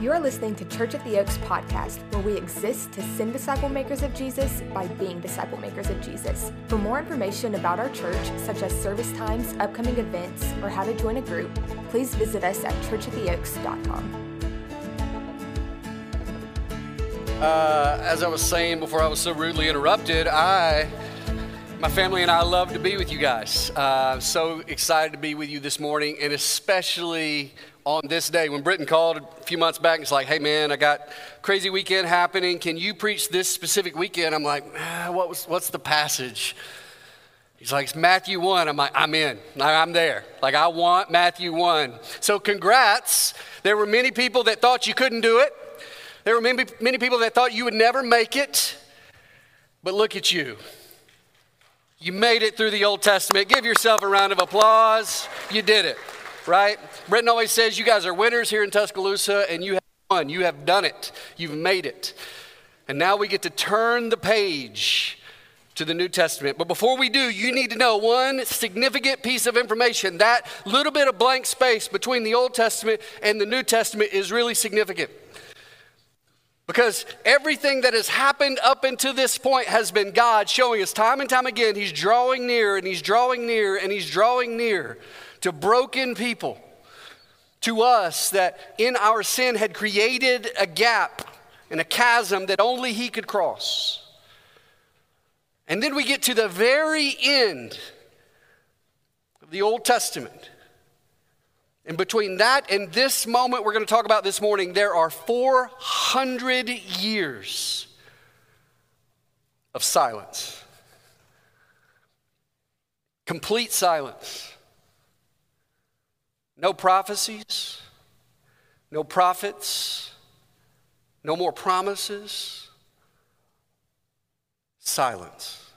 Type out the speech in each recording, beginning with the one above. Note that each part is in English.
You're listening to Church at the Oaks podcast, where we exist to send disciple makers of Jesus by being disciple makers of Jesus. For more information about our church, such as service times, upcoming events, or how to join a group, please visit us at churchattheoaks.com. Uh, as I was saying before I was so rudely interrupted, I, my family and I love to be with you guys. Uh, so excited to be with you this morning, and especially on this day when Britton called a few months back and it's like, hey man, I got crazy weekend happening. Can you preach this specific weekend? I'm like, ah, what was, what's the passage? He's like, it's Matthew 1. I'm like, I'm in. I'm there. Like, I want Matthew 1. So, congrats. There were many people that thought you couldn't do it. There were many, many people that thought you would never make it. But look at you. You made it through the Old Testament. Give yourself a round of applause. You did it right? Britton always says, You guys are winners here in Tuscaloosa, and you have won. You have done it. You've made it. And now we get to turn the page to the New Testament. But before we do, you need to know one significant piece of information. That little bit of blank space between the Old Testament and the New Testament is really significant. Because everything that has happened up until this point has been God showing us time and time again, He's drawing near and He's drawing near and He's drawing near to broken people, to us that in our sin had created a gap and a chasm that only He could cross. And then we get to the very end of the Old Testament. And between that and this moment we're going to talk about this morning, there are 400 years of silence. Complete silence. No prophecies, no prophets, no more promises, silence.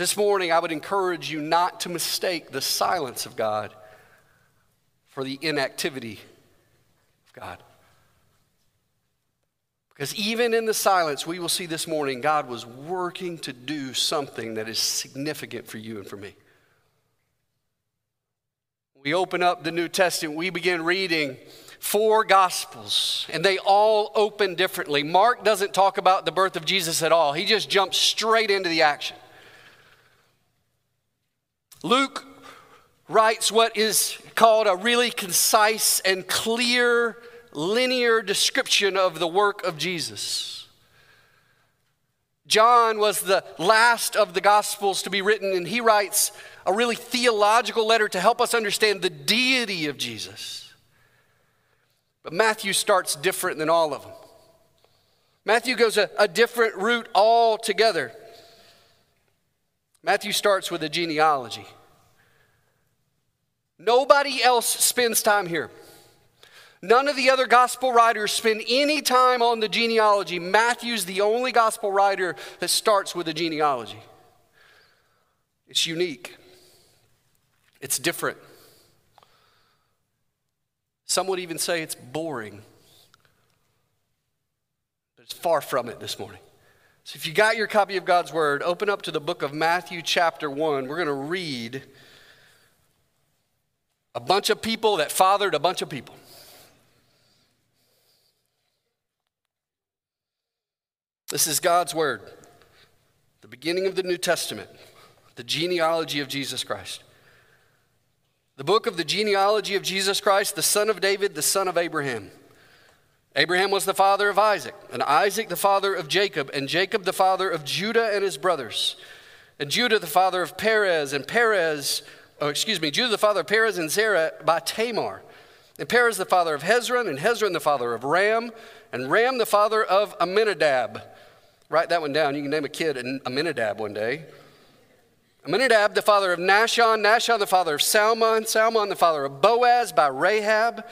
This morning, I would encourage you not to mistake the silence of God for the inactivity of God. Because even in the silence, we will see this morning, God was working to do something that is significant for you and for me. We open up the New Testament, we begin reading four gospels, and they all open differently. Mark doesn't talk about the birth of Jesus at all, he just jumps straight into the action. Luke writes what is called a really concise and clear linear description of the work of Jesus. John was the last of the Gospels to be written, and he writes a really theological letter to help us understand the deity of Jesus. But Matthew starts different than all of them. Matthew goes a, a different route altogether. Matthew starts with a genealogy. Nobody else spends time here. None of the other gospel writers spend any time on the genealogy. Matthew's the only gospel writer that starts with a genealogy. It's unique, it's different. Some would even say it's boring, but it's far from it this morning. So, if you got your copy of God's Word, open up to the book of Matthew, chapter 1. We're going to read a bunch of people that fathered a bunch of people. This is God's word, the beginning of the New Testament, the genealogy of Jesus Christ. The book of the genealogy of Jesus Christ, the son of David, the son of Abraham. Abraham was the father of Isaac, and Isaac the father of Jacob, and Jacob the father of Judah and his brothers, and Judah the father of Perez, and Perez, oh, excuse me, Judah the father of Perez and Zerah by Tamar, and Perez the father of Hezron, and Hezron the father of Ram, and Ram the father of Amminadab, Write that one down. You can name a kid Amminadab one day. Amminadab, the father of Nahshon, Nahshon, the father of Salmon, Salmon, the father of Boaz by Rahab,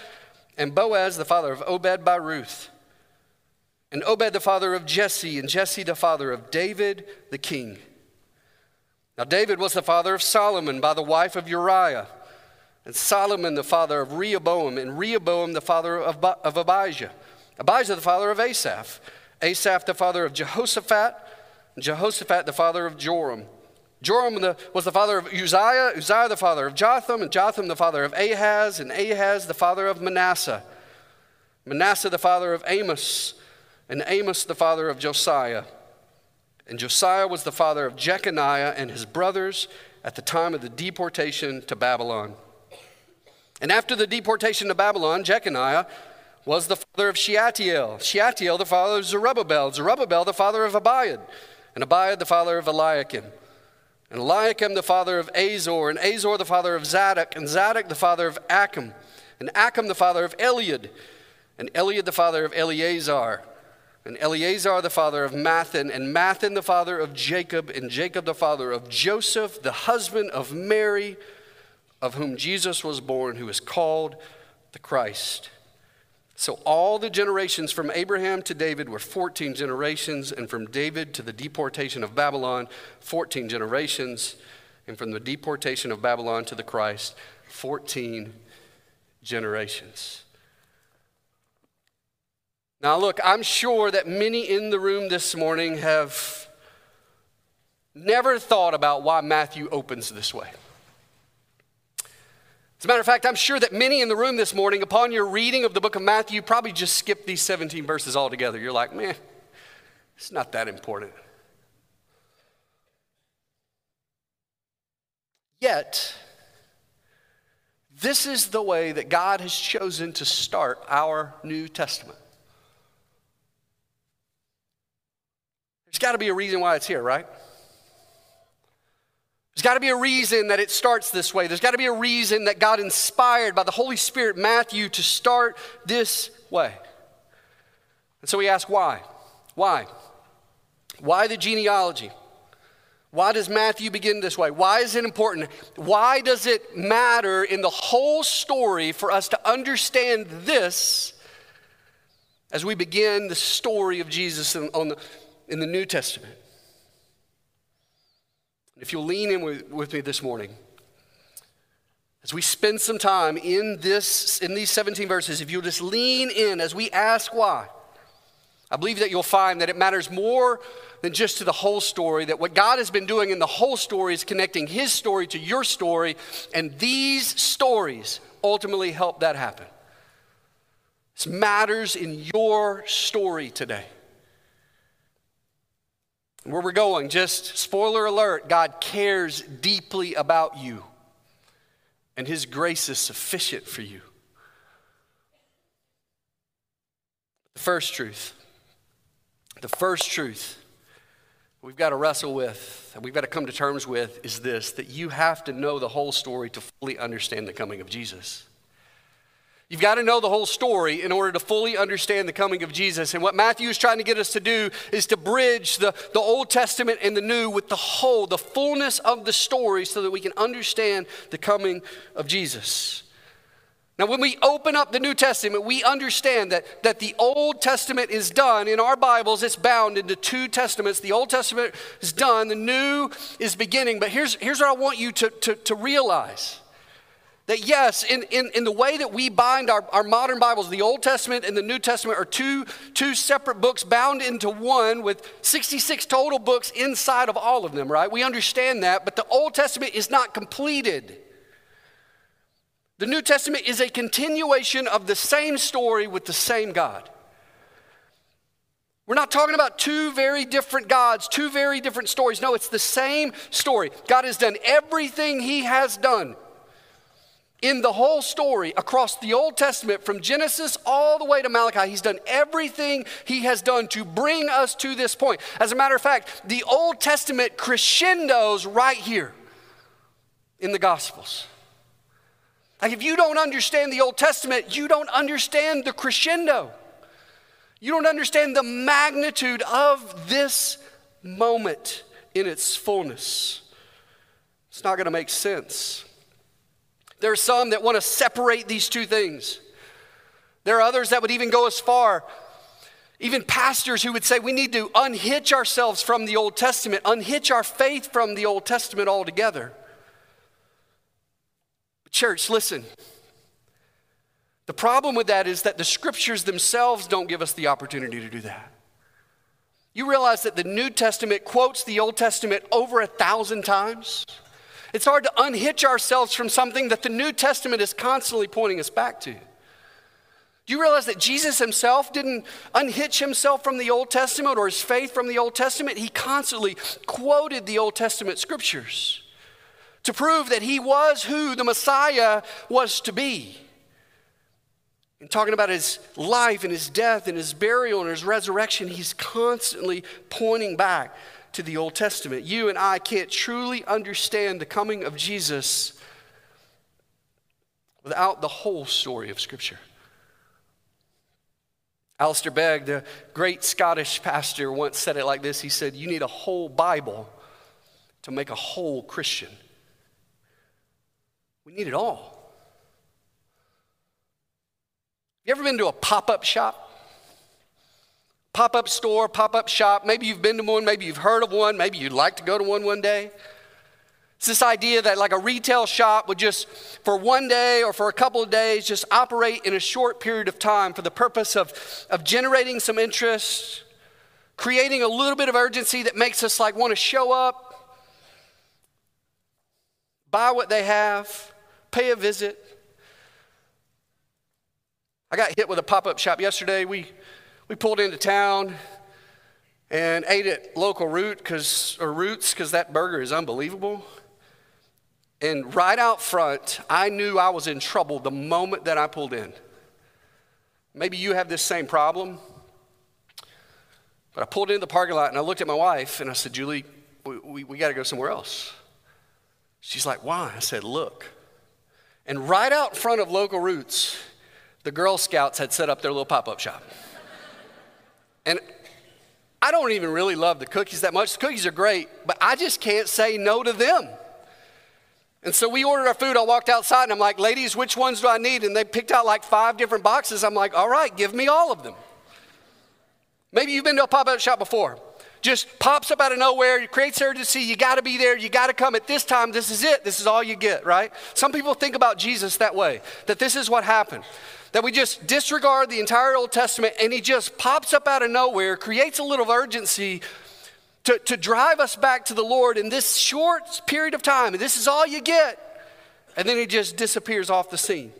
and Boaz, the father of Obed by Ruth. And Obed, the father of Jesse, and Jesse, the father of David, the king. Now, David was the father of Solomon by the wife of Uriah, and Solomon, the father of Rehoboam, and Rehoboam, the father of, of Abijah, Abijah, the father of Asaph. Asaph, the father of Jehoshaphat, Jehoshaphat the father of Joram. Joram the, was the father of Uzziah, Uzziah the father of Jotham, and Jotham the father of Ahaz, and Ahaz the father of Manasseh. Manasseh the father of Amos, and Amos the father of Josiah. And Josiah was the father of Jeconiah and his brothers at the time of the deportation to Babylon. And after the deportation to Babylon, Jeconiah was the father of Shealtiel, Shealtiel the father of Zerubbabel, Zerubbabel the father of Abiud, and Abiud the father of Eliakim, and Eliakim the father of Azor, and Azor the father of Zadok, and Zadok the father of Achim, and Achim the father of Eliud, and Eliud the father of Eleazar, and Eleazar the father of Matthan, and Matthan the father of Jacob, and Jacob the father of Joseph, the husband of Mary, of whom Jesus was born, who is called the Christ. So all the generations from Abraham to David were 14 generations, and from David to the deportation of Babylon, 14 generations, and from the deportation of Babylon to the Christ, 14 generations. Now, look, I'm sure that many in the room this morning have never thought about why Matthew opens this way. As a matter of fact, I'm sure that many in the room this morning, upon your reading of the book of Matthew, probably just skipped these 17 verses altogether. You're like, man, it's not that important. Yet, this is the way that God has chosen to start our New Testament. There's got to be a reason why it's here, right? There's got to be a reason that it starts this way. There's got to be a reason that God inspired by the Holy Spirit Matthew to start this way. And so we ask why? Why? Why the genealogy? Why does Matthew begin this way? Why is it important? Why does it matter in the whole story for us to understand this as we begin the story of Jesus on the in the New Testament. If you'll lean in with, with me this morning, as we spend some time in this in these 17 verses, if you'll just lean in as we ask why, I believe that you'll find that it matters more than just to the whole story, that what God has been doing in the whole story is connecting his story to your story, and these stories ultimately help that happen. This matters in your story today. Where we're going, just spoiler alert God cares deeply about you, and His grace is sufficient for you. The first truth, the first truth we've got to wrestle with, and we've got to come to terms with, is this that you have to know the whole story to fully understand the coming of Jesus. You've got to know the whole story in order to fully understand the coming of Jesus. And what Matthew is trying to get us to do is to bridge the, the Old Testament and the New with the whole, the fullness of the story, so that we can understand the coming of Jesus. Now, when we open up the New Testament, we understand that, that the Old Testament is done. In our Bibles, it's bound into two testaments. The Old Testament is done, the New is beginning. But here's, here's what I want you to, to, to realize that yes, in, in, in the way that we bind our, our modern Bibles, the Old Testament and the New Testament are two, two separate books bound into one with 66 total books inside of all of them, right? We understand that, but the Old Testament is not completed. The New Testament is a continuation of the same story with the same God. We're not talking about two very different gods, two very different stories. No, it's the same story. God has done everything He has done in the whole story across the Old Testament from Genesis all the way to Malachi. He's done everything he has done to bring us to this point. As a matter of fact, the Old Testament crescendos right here in the Gospels. Like, if you don't understand the Old Testament, you don't understand the crescendo. You don't understand the magnitude of this moment in its fullness. It's not going to make sense. There are some that want to separate these two things. There are others that would even go as far, even pastors who would say we need to unhitch ourselves from the Old Testament, unhitch our faith from the Old Testament altogether. Church, listen. The problem with that is that the scriptures themselves don't give us the opportunity to do that. You realize that the New Testament quotes the Old Testament over a thousand times? It's hard to unhitch ourselves from something that the New Testament is constantly pointing us back to. Do you realize that Jesus himself didn't unhitch himself from the Old Testament or his faith from the Old Testament? He constantly quoted the Old Testament scriptures to prove that he was who the Messiah was to be. And talking about his life and his death and his burial and his resurrection, he's constantly pointing back to the Old Testament. You and I can't truly understand the coming of Jesus without the whole story of Scripture. Alistair Begg, the great Scottish pastor, once said it like this He said, You need a whole Bible to make a whole Christian. We need it all. Have you ever been to a pop up shop? Pop up store, pop up shop. Maybe you've been to one, maybe you've heard of one, maybe you'd like to go to one one day. It's this idea that, like a retail shop would just, for one day or for a couple of days, just operate in a short period of time for the purpose of, of generating some interest, creating a little bit of urgency that makes us like want to show up, buy what they have, pay a visit. I got hit with a pop up shop yesterday. We, we pulled into town and ate at local root cause, or roots because that burger is unbelievable. And right out front, I knew I was in trouble the moment that I pulled in. Maybe you have this same problem. But I pulled into the parking lot and I looked at my wife and I said, Julie, we, we, we got to go somewhere else. She's like, why? I said, look. And right out front of local roots, the Girl Scouts had set up their little pop up shop. And I don't even really love the cookies that much. The cookies are great, but I just can't say no to them. And so we ordered our food. I walked outside and I'm like, ladies, which ones do I need? And they picked out like five different boxes. I'm like, all right, give me all of them. Maybe you've been to a pop up shop before. Just pops up out of nowhere, it creates urgency. You got to be there. You got to come at this time. This is it. This is all you get, right? Some people think about Jesus that way, that this is what happened. That we just disregard the entire Old Testament and he just pops up out of nowhere, creates a little urgency to, to drive us back to the Lord in this short period of time. And this is all you get. And then he just disappears off the scene.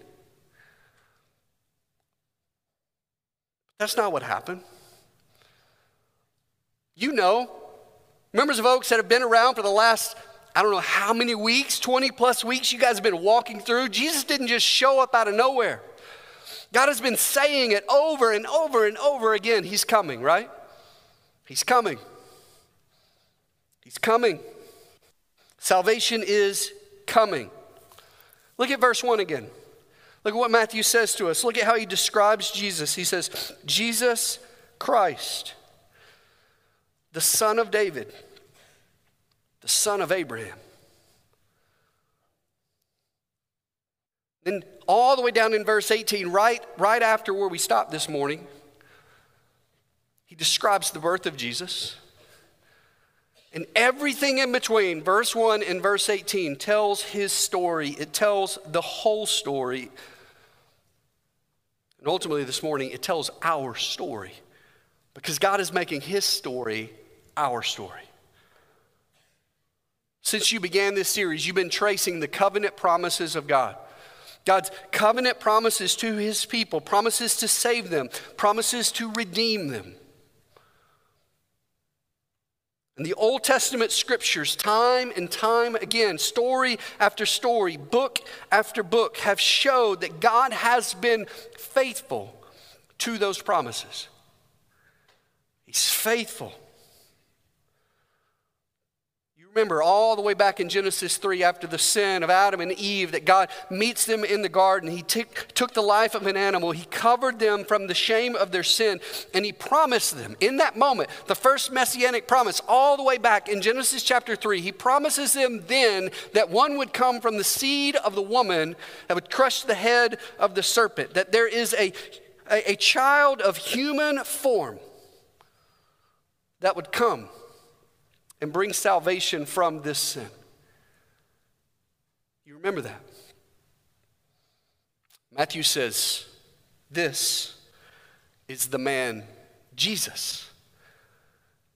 That's not what happened. You know, members of Oaks that have been around for the last, I don't know how many weeks, 20 plus weeks you guys have been walking through. Jesus didn't just show up out of nowhere. God has been saying it over and over and over again. He's coming, right? He's coming. He's coming. Salvation is coming. Look at verse 1 again. Look at what Matthew says to us. Look at how he describes Jesus. He says, Jesus Christ, the son of David, the son of Abraham. Then all the way down in verse 18, right, right after where we stopped this morning, he describes the birth of Jesus. And everything in between, verse 1 and verse 18, tells his story. It tells the whole story. And ultimately, this morning, it tells our story. Because God is making his story our story. Since you began this series, you've been tracing the covenant promises of God. God's covenant promises to his people, promises to save them, promises to redeem them. And the Old Testament scriptures, time and time again, story after story, book after book, have showed that God has been faithful to those promises. He's faithful. You remember, all the way back in Genesis 3, after the sin of Adam and Eve, that God meets them in the garden. He t- took the life of an animal, He covered them from the shame of their sin, and He promised them in that moment, the first messianic promise, all the way back in Genesis chapter 3, He promises them then that one would come from the seed of the woman that would crush the head of the serpent, that there is a, a, a child of human form that would come and bring salvation from this sin. You remember that? Matthew says, This is the man, Jesus.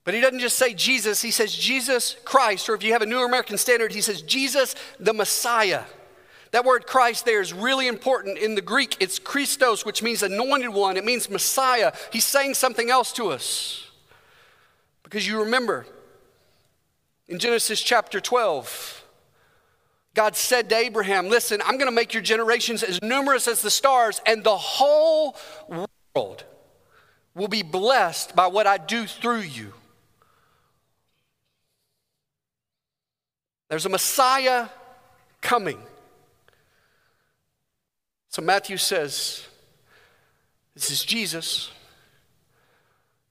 But he doesn't just say Jesus, he says Jesus Christ, or if you have a New American Standard, he says Jesus the Messiah. That word Christ there is really important. In the Greek, it's Christos, which means anointed one, it means Messiah. He's saying something else to us. Because you remember, in Genesis chapter 12, God said to Abraham, Listen, I'm going to make your generations as numerous as the stars, and the whole world will be blessed by what I do through you. There's a Messiah coming. So Matthew says, This is Jesus,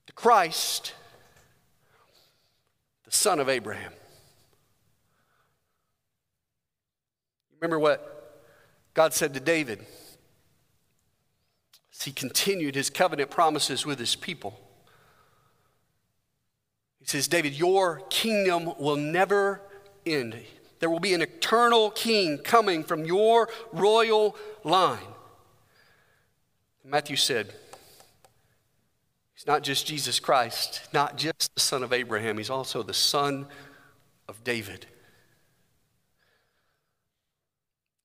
the Christ, son of Abraham. Remember what God said to David as he continued his covenant promises with his people. He says, David, your kingdom will never end. There will be an eternal king coming from your royal line. Matthew said, He's not just Jesus Christ, not just the son of Abraham, he's also the son of David.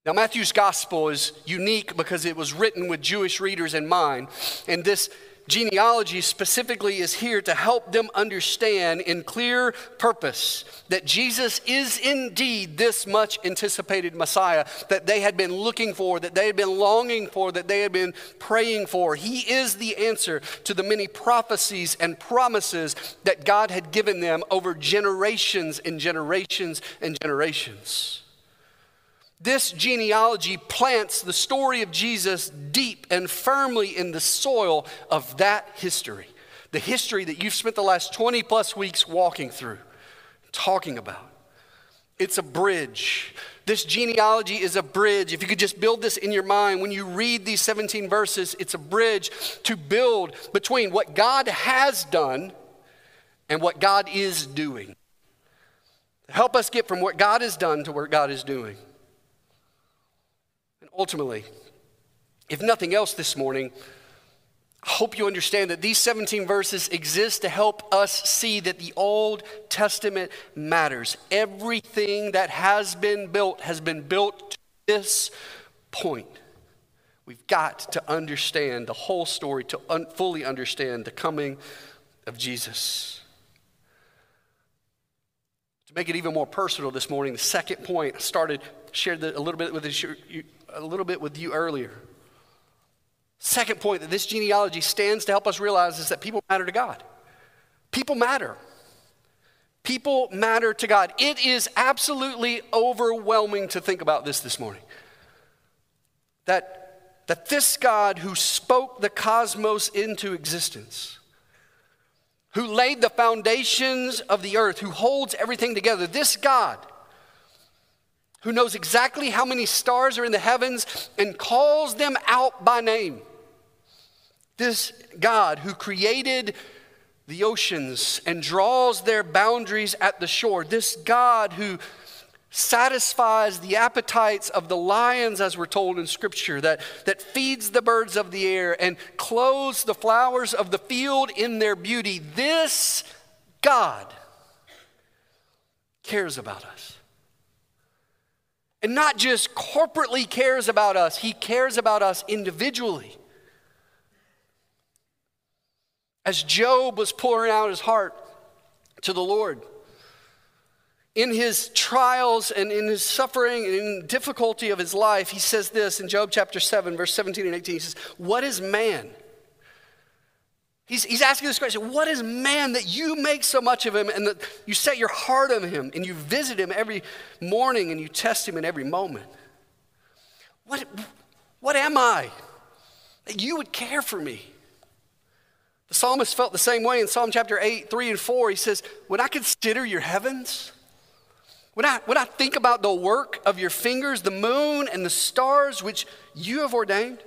Now, Matthew's gospel is unique because it was written with Jewish readers in mind. And this genealogy specifically is here to help them understand in clear purpose that Jesus is indeed this much anticipated Messiah that they had been looking for, that they had been longing for, that they had been praying for. He is the answer to the many prophecies and promises that God had given them over generations and generations and generations. This genealogy plants the story of Jesus deep and firmly in the soil of that history. The history that you've spent the last 20 plus weeks walking through, talking about. It's a bridge. This genealogy is a bridge. If you could just build this in your mind, when you read these 17 verses, it's a bridge to build between what God has done and what God is doing. Help us get from what God has done to where God is doing. Ultimately, if nothing else this morning, I hope you understand that these 17 verses exist to help us see that the Old Testament matters. Everything that has been built has been built to this point. We've got to understand the whole story to un- fully understand the coming of Jesus. To make it even more personal this morning, the second point I started shared a little bit with a little bit with you earlier. Second point that this genealogy stands to help us realize is that people matter to God. People matter. People matter to God. It is absolutely overwhelming to think about this this morning. That, that this God who spoke the cosmos into existence, who laid the foundations of the earth, who holds everything together, this God who knows exactly how many stars are in the heavens and calls them out by name. This God who created the oceans and draws their boundaries at the shore. This God who satisfies the appetites of the lions, as we're told in Scripture, that, that feeds the birds of the air and clothes the flowers of the field in their beauty. This God cares about us and not just corporately cares about us, He cares about us individually. As Job was pouring out his heart to the Lord, in his trials and in his suffering and in difficulty of his life, he says this in Job chapter 7, verse 17 and 18. He says, What is man? He's, he's asking this question What is man that you make so much of him and that you set your heart on him and you visit him every morning and you test him in every moment? What, what am I that you would care for me? The psalmist felt the same way in Psalm chapter 8, 3 and 4. He says, When I consider your heavens, when I, when I think about the work of your fingers, the moon and the stars which you have ordained,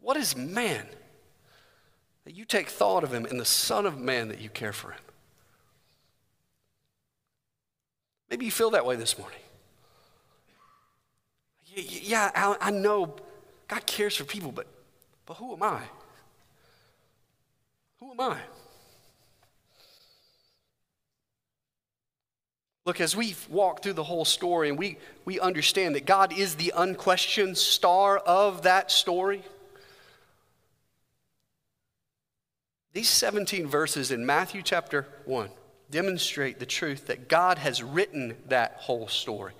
what is man? that you take thought of him and the Son of Man that you care for him. Maybe you feel that way this morning. Yeah, I know God cares for people, but, but who am I? Who am I? Look, as we walk through the whole story and we, we understand that God is the unquestioned star of that story, these 17 verses in Matthew chapter 1 demonstrate the truth that God has written that whole story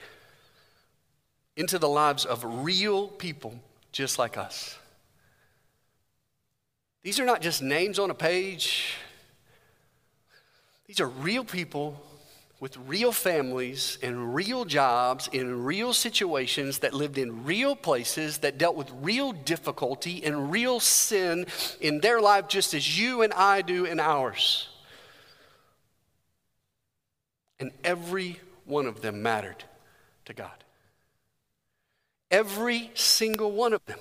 into the lives of real people just like us. These are not just names on a page. These are real people with real families and real jobs in real situations that lived in real places that dealt with real difficulty and real sin in their life just as you and I do in ours. And every one of them mattered to God. Every single one of them.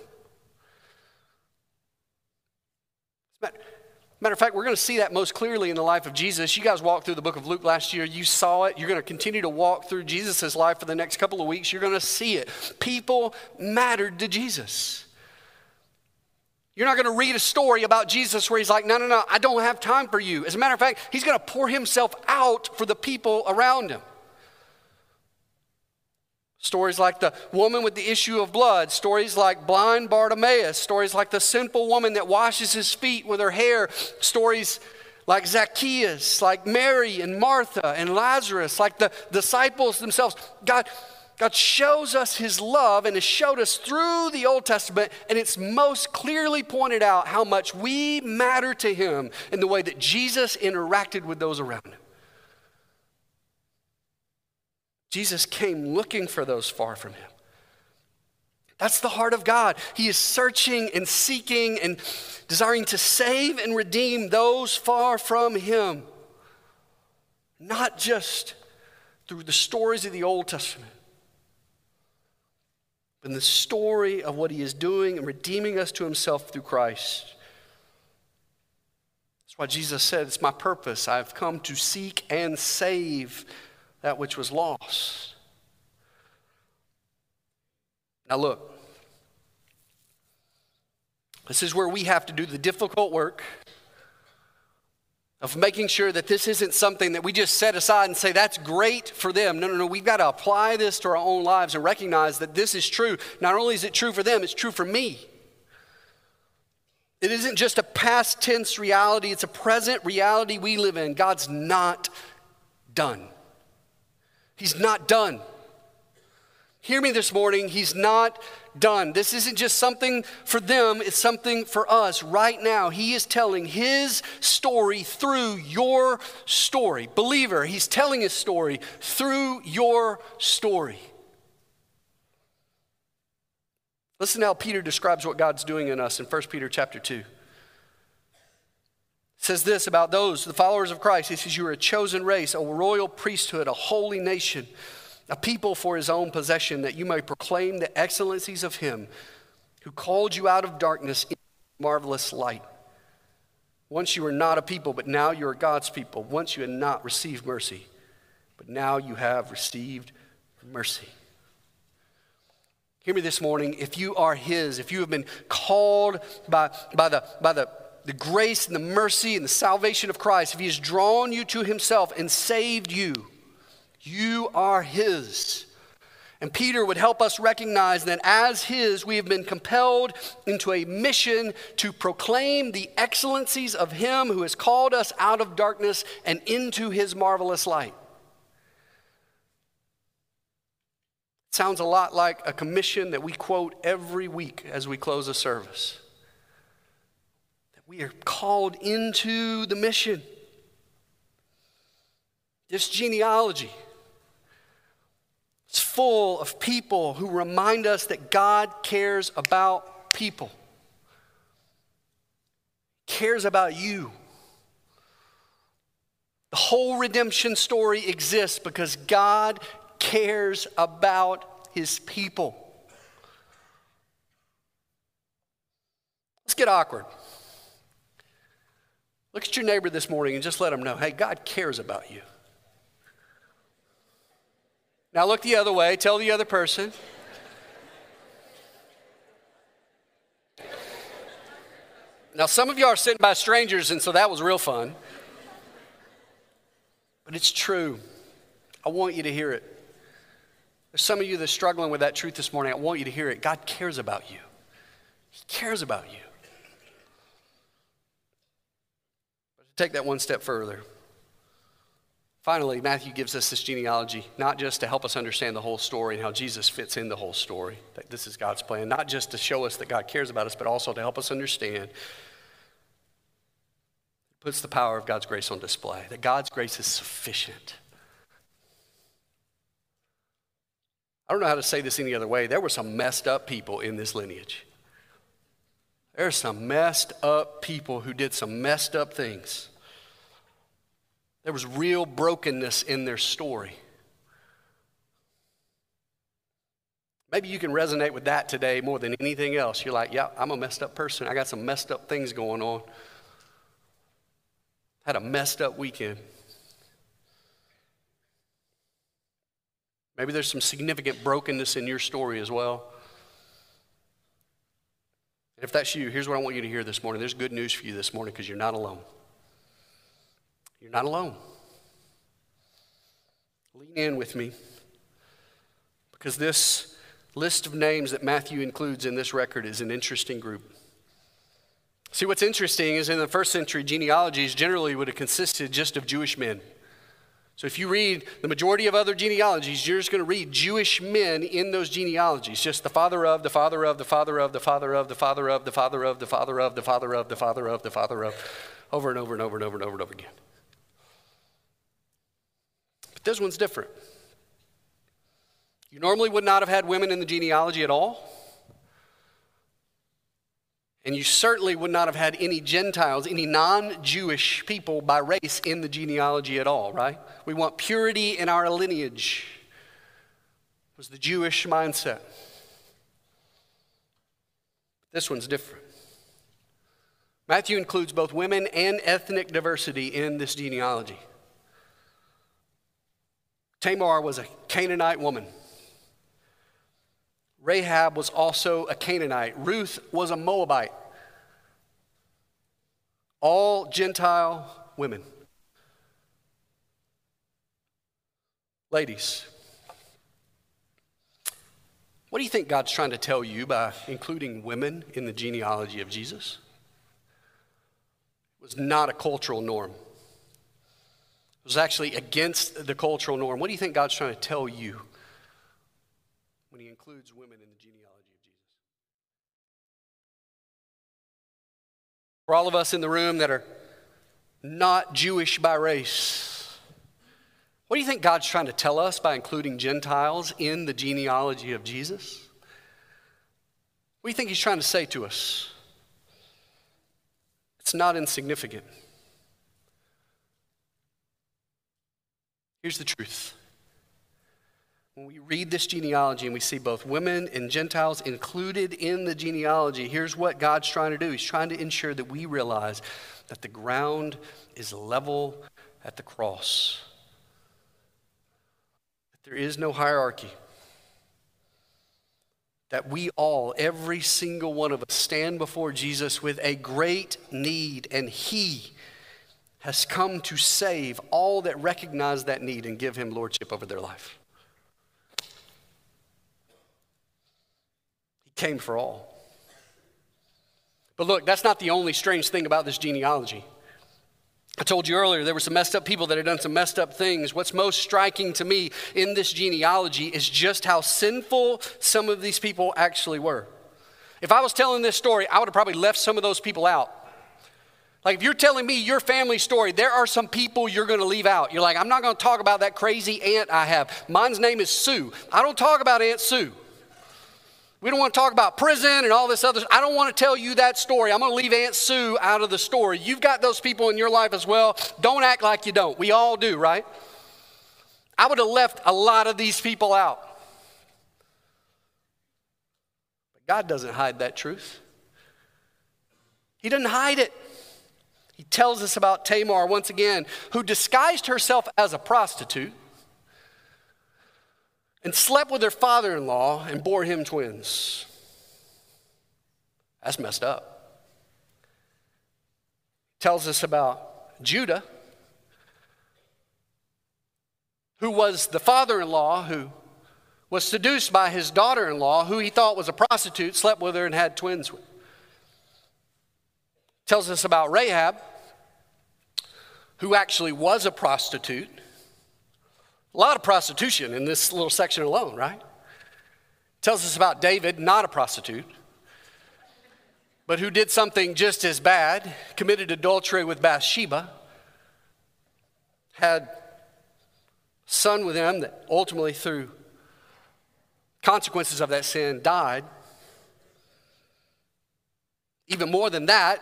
Matter of fact, we're going to see that most clearly in the life of Jesus. You guys walked through the book of Luke last year. You saw it. You're going to continue to walk through Jesus' life for the next couple of weeks. You're going to see it. People mattered to Jesus. You're not going to read a story about Jesus where he's like, no, no, no, I don't have time for you. As a matter of fact, he's going to pour himself out for the people around him. Stories like the woman with the issue of blood, stories like blind Bartimaeus, stories like the sinful woman that washes his feet with her hair, stories like Zacchaeus, like Mary and Martha and Lazarus, like the disciples themselves. God, God shows us his love and has showed us through the Old Testament, and it's most clearly pointed out how much we matter to him in the way that Jesus interacted with those around him. Jesus came looking for those far from him. That's the heart of God. He is searching and seeking and desiring to save and redeem those far from Him. Not just through the stories of the Old Testament, but in the story of what He is doing and redeeming us to Himself through Christ. That's why Jesus said, It's my purpose. I've come to seek and save that which was lost. Now, look, this is where we have to do the difficult work of making sure that this isn't something that we just set aside and say, that's great for them. No, no, no. We've got to apply this to our own lives and recognize that this is true. Not only is it true for them, it's true for me. It isn't just a past tense reality, it's a present reality we live in. God's not done. He's not done. Hear me this morning, he's not done. This isn't just something for them, it's something for us right now. He is telling his story through your story. Believer, he's telling his story through your story. Listen to how Peter describes what God's doing in us in 1 Peter chapter 2 says this about those, the followers of Christ. He says, You are a chosen race, a royal priesthood, a holy nation, a people for his own possession, that you may proclaim the excellencies of him who called you out of darkness into marvelous light. Once you were not a people, but now you are God's people. Once you had not received mercy, but now you have received mercy. Hear me this morning. If you are His, if you have been called by, by, the, by the the grace and the mercy and the salvation of Christ, if He has drawn you to Himself and saved you, you are His. And Peter would help us recognize that as His, we have been compelled into a mission to proclaim the excellencies of Him who has called us out of darkness and into His marvelous light. Sounds a lot like a commission that we quote every week as we close a service. We are called into the mission. This genealogy is full of people who remind us that God cares about people, cares about you. The whole redemption story exists because God cares about his people. Let's get awkward. Look at your neighbor this morning and just let them know hey, God cares about you. Now look the other way, tell the other person. Now, some of you are sitting by strangers, and so that was real fun. But it's true. I want you to hear it. There's some of you that are struggling with that truth this morning. I want you to hear it. God cares about you, He cares about you. But to take that one step further, Finally, Matthew gives us this genealogy, not just to help us understand the whole story and how Jesus fits in the whole story, that this is God's plan, not just to show us that God cares about us, but also to help us understand. It puts the power of God's grace on display, that God's grace is sufficient. I don't know how to say this any other way. There were some messed up people in this lineage. There are some messed up people who did some messed up things. There was real brokenness in their story. Maybe you can resonate with that today more than anything else. You're like, yeah, I'm a messed up person. I got some messed up things going on. Had a messed up weekend. Maybe there's some significant brokenness in your story as well. If that's you, here's what I want you to hear this morning. There's good news for you this morning because you're not alone. You're not alone. Lean in with me because this list of names that Matthew includes in this record is an interesting group. See, what's interesting is in the first century, genealogies generally would have consisted just of Jewish men. So if you read the majority of other genealogies, you're just going to read Jewish men in those genealogies, just the father of, the father of, the father of, the father of, the father of, the father of, the father of, the father of, the father of, the father of, over and over and over and over and over and over again. But this one's different. You normally would not have had women in the genealogy at all. And you certainly would not have had any Gentiles, any non Jewish people by race in the genealogy at all, right? We want purity in our lineage, was the Jewish mindset. This one's different. Matthew includes both women and ethnic diversity in this genealogy. Tamar was a Canaanite woman. Rahab was also a Canaanite. Ruth was a Moabite. All Gentile women. Ladies, what do you think God's trying to tell you by including women in the genealogy of Jesus? It was not a cultural norm It was actually against the cultural norm. What do you think God's trying to tell you when He includes women in the genealogy of Jesus? For all of us in the room that are not Jewish by race, what do you think God's trying to tell us by including Gentiles in the genealogy of Jesus? What do you think He's trying to say to us? It's not insignificant. Here's the truth. When we read this genealogy and we see both women and Gentiles included in the genealogy, here's what God's trying to do. He's trying to ensure that we realize that the ground is level at the cross, that there is no hierarchy, that we all, every single one of us, stand before Jesus with a great need, and He has come to save all that recognize that need and give him lordship over their life. Came for all. But look, that's not the only strange thing about this genealogy. I told you earlier there were some messed up people that had done some messed up things. What's most striking to me in this genealogy is just how sinful some of these people actually were. If I was telling this story, I would have probably left some of those people out. Like, if you're telling me your family story, there are some people you're going to leave out. You're like, I'm not going to talk about that crazy aunt I have. Mine's name is Sue. I don't talk about Aunt Sue. We don't want to talk about prison and all this other. I don't want to tell you that story. I'm going to leave Aunt Sue out of the story. You've got those people in your life as well. Don't act like you don't. We all do, right? I would have left a lot of these people out. But God doesn't hide that truth. He doesn't hide it. He tells us about Tamar once again, who disguised herself as a prostitute and slept with her father in law and bore him twins. That's messed up. Tells us about Judah, who was the father in law who was seduced by his daughter in law, who he thought was a prostitute, slept with her, and had twins with. Tells us about Rahab, who actually was a prostitute. A lot of prostitution in this little section alone, right? Tells us about David, not a prostitute, but who did something just as bad, committed adultery with Bathsheba, had son with him that ultimately through consequences of that sin died. Even more than that,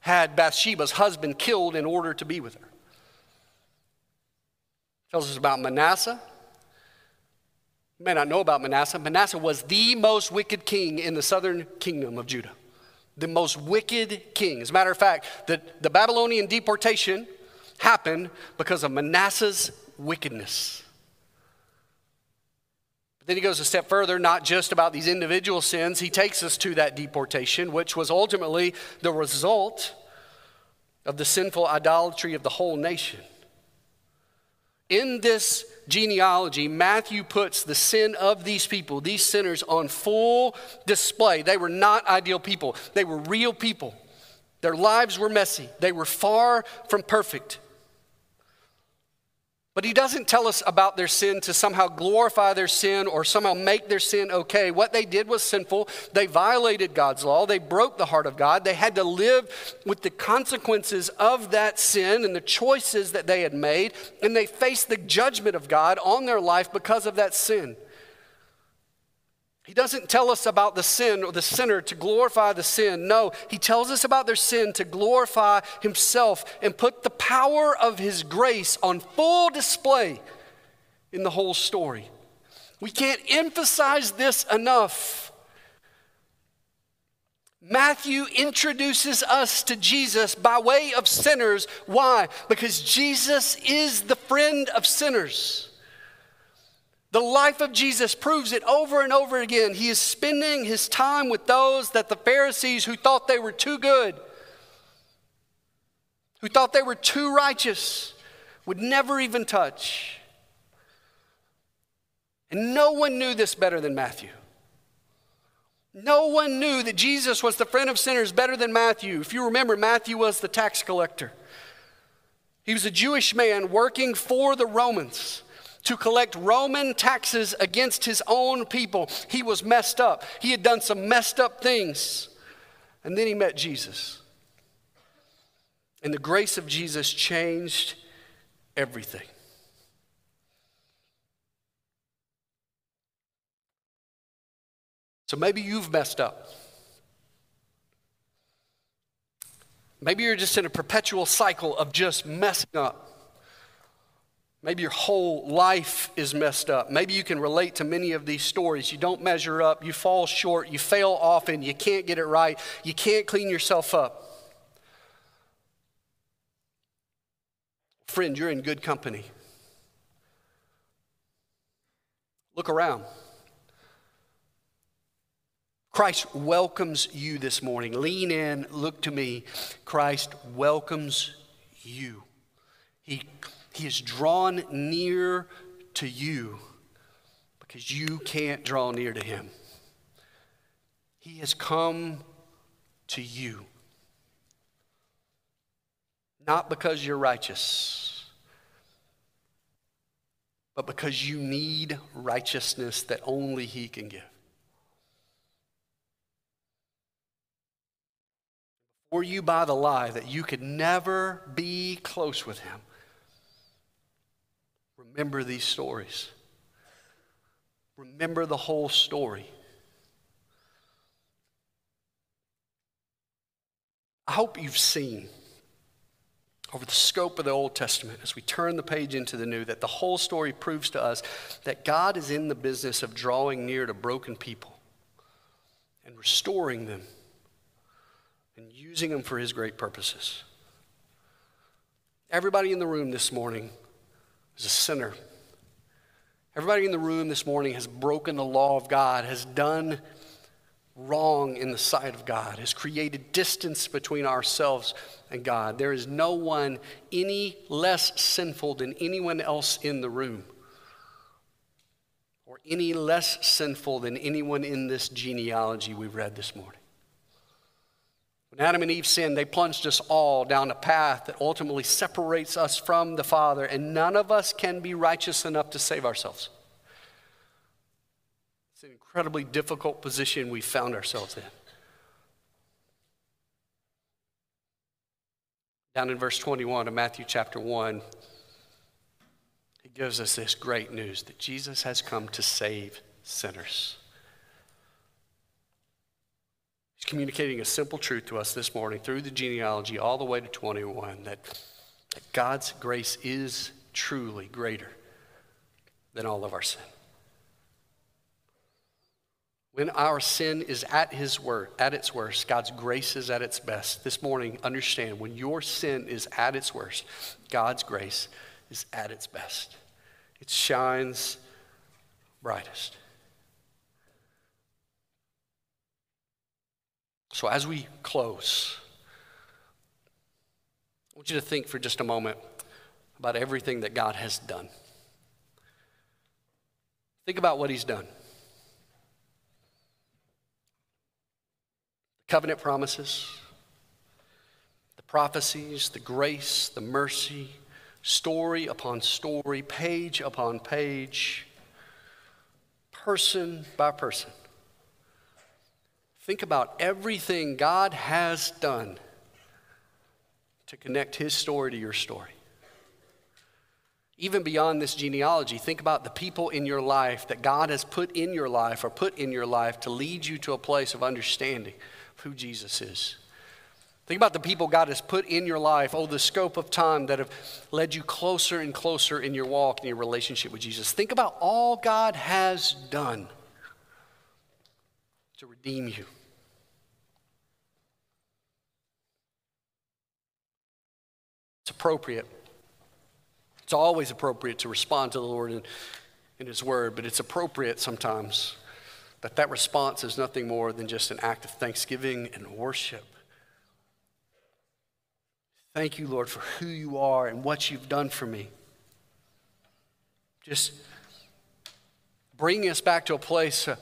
had Bathsheba's husband killed in order to be with her. Tells us about Manasseh. You may not know about Manasseh. Manasseh was the most wicked king in the southern kingdom of Judah. The most wicked king. As a matter of fact, the, the Babylonian deportation happened because of Manasseh's wickedness. But then he goes a step further, not just about these individual sins, he takes us to that deportation, which was ultimately the result of the sinful idolatry of the whole nation. In this genealogy, Matthew puts the sin of these people, these sinners, on full display. They were not ideal people, they were real people. Their lives were messy, they were far from perfect. But he doesn't tell us about their sin to somehow glorify their sin or somehow make their sin okay. What they did was sinful. They violated God's law. They broke the heart of God. They had to live with the consequences of that sin and the choices that they had made. And they faced the judgment of God on their life because of that sin. He doesn't tell us about the sin or the sinner to glorify the sin. No, he tells us about their sin to glorify himself and put the power of his grace on full display in the whole story. We can't emphasize this enough. Matthew introduces us to Jesus by way of sinners. Why? Because Jesus is the friend of sinners. The life of Jesus proves it over and over again. He is spending his time with those that the Pharisees who thought they were too good, who thought they were too righteous, would never even touch. And no one knew this better than Matthew. No one knew that Jesus was the friend of sinners better than Matthew. If you remember, Matthew was the tax collector. He was a Jewish man working for the Romans to collect Roman taxes against his own people. He was messed up. He had done some messed up things. And then he met Jesus. And the grace of Jesus changed everything. So maybe you've messed up. Maybe you're just in a perpetual cycle of just messing up. Maybe your whole life is messed up. Maybe you can relate to many of these stories. You don't measure up, you fall short, you fail often, you can't get it right, you can't clean yourself up. Friend, you're in good company. Look around. Christ welcomes you this morning. Lean in, look to me. Christ welcomes you. He he is drawn near to you because you can't draw near to him. He has come to you. Not because you're righteous, but because you need righteousness that only He can give. Or you buy the lie that you could never be close with Him Remember these stories. Remember the whole story. I hope you've seen over the scope of the Old Testament as we turn the page into the New that the whole story proves to us that God is in the business of drawing near to broken people and restoring them and using them for His great purposes. Everybody in the room this morning is a sinner. Everybody in the room this morning has broken the law of God, has done wrong in the sight of God, has created distance between ourselves and God. There is no one any less sinful than anyone else in the room, or any less sinful than anyone in this genealogy we read this morning. When Adam and Eve sinned, they plunged us all down a path that ultimately separates us from the Father, and none of us can be righteous enough to save ourselves. It's an incredibly difficult position we found ourselves in. Down in verse 21 of Matthew chapter 1, he gives us this great news that Jesus has come to save sinners. Communicating a simple truth to us this morning through the genealogy all the way to 21 that, that God's grace is truly greater than all of our sin. When our sin is at his word, at its worst, God's grace is at its best. This morning, understand when your sin is at its worst, God's grace is at its best. It shines brightest. So, as we close, I want you to think for just a moment about everything that God has done. Think about what He's done. The covenant promises, the prophecies, the grace, the mercy, story upon story, page upon page, person by person. Think about everything God has done to connect his story to your story. Even beyond this genealogy, think about the people in your life that God has put in your life or put in your life to lead you to a place of understanding of who Jesus is. Think about the people God has put in your life, oh, the scope of time that have led you closer and closer in your walk and your relationship with Jesus. Think about all God has done to redeem you. It's appropriate. It's always appropriate to respond to the Lord in, in His Word, but it's appropriate sometimes that that response is nothing more than just an act of thanksgiving and worship. Thank you, Lord, for who you are and what you've done for me. Just bringing us back to a place, uh,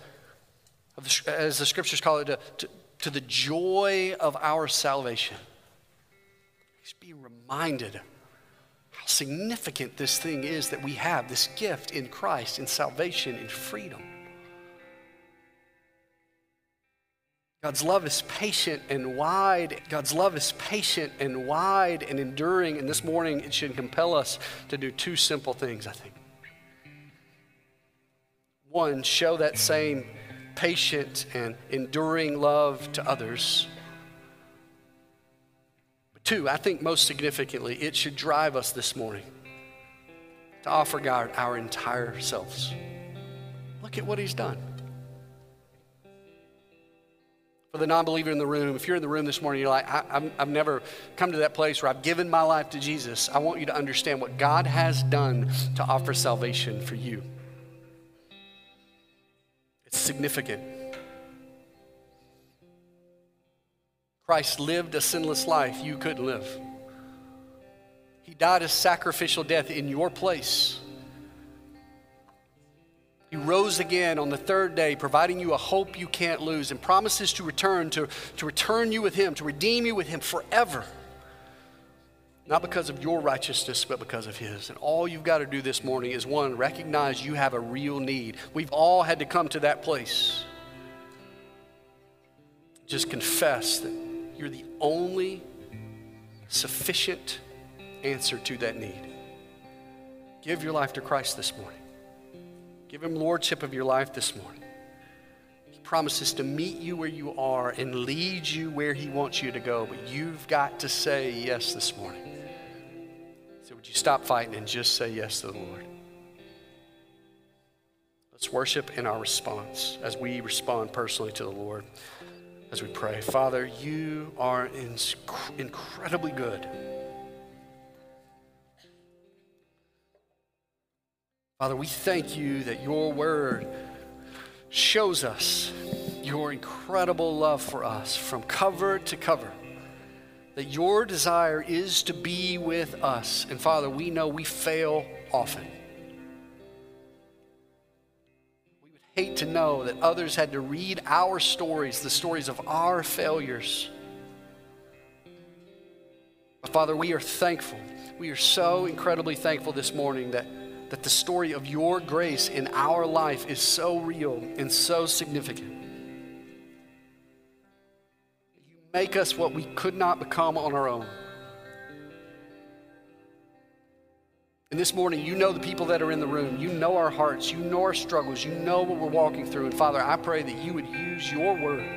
the, as the scriptures call it, to, to, to the joy of our salvation. Just be reminded how significant this thing is that we have this gift in Christ, in salvation, in freedom. God's love is patient and wide. God's love is patient and wide and enduring. And this morning, it should compel us to do two simple things, I think. One, show that same patient and enduring love to others. But two, I think most significantly, it should drive us this morning to offer God our entire selves. Look at what He's done. For the non believer in the room, if you're in the room this morning, you're like, I, have never come to that place where I've given my life to Jesus. I want you to understand what God has done to offer salvation for you. It's significant. Christ lived a sinless life you couldn't live. He died a sacrificial death in your place. He rose again on the third day, providing you a hope you can't lose and promises to return, to, to return you with Him, to redeem you with Him forever. Not because of your righteousness, but because of His. And all you've got to do this morning is one, recognize you have a real need. We've all had to come to that place. Just confess that you're the only sufficient answer to that need. Give your life to Christ this morning. Give Him lordship of your life this morning. Promises to meet you where you are and lead you where He wants you to go, but you've got to say yes this morning. So, would you stop fighting and just say yes to the Lord? Let's worship in our response as we respond personally to the Lord as we pray. Father, you are incredibly good. Father, we thank you that your word shows us your incredible love for us from cover to cover. That your desire is to be with us. And Father, we know we fail often. We would hate to know that others had to read our stories, the stories of our failures. But Father, we are thankful. We are so incredibly thankful this morning that that the story of your grace in our life is so real and so significant. You make us what we could not become on our own. And this morning, you know the people that are in the room. You know our hearts. You know our struggles. You know what we're walking through. And Father, I pray that you would use your word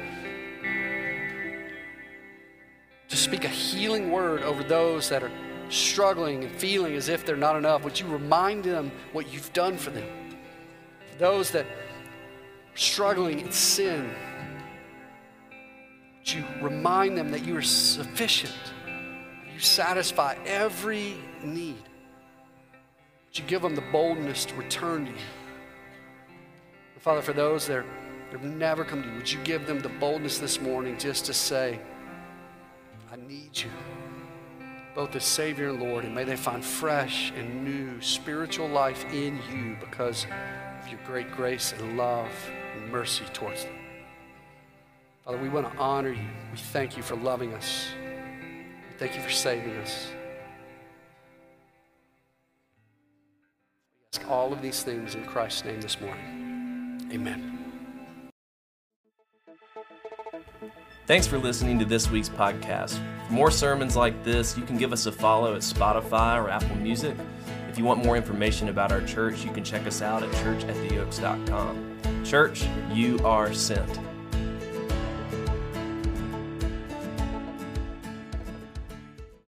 to speak a healing word over those that are struggling and feeling as if they're not enough, would you remind them what you've done for them? For those that are struggling in sin, would you remind them that you are sufficient? You satisfy every need. Would you give them the boldness to return to you? And Father, for those that, that have never come to you, would you give them the boldness this morning just to say, I need you both as Savior and Lord, and may they find fresh and new spiritual life in you because of your great grace and love and mercy towards them. Father, we want to honor you. We thank you for loving us. We thank you for saving us. We ask all of these things in Christ's name this morning. Amen. Thanks for listening to this week's podcast. For more sermons like this, you can give us a follow at Spotify or Apple Music. If you want more information about our church, you can check us out at churchattheoaks.com. Church, you are sent.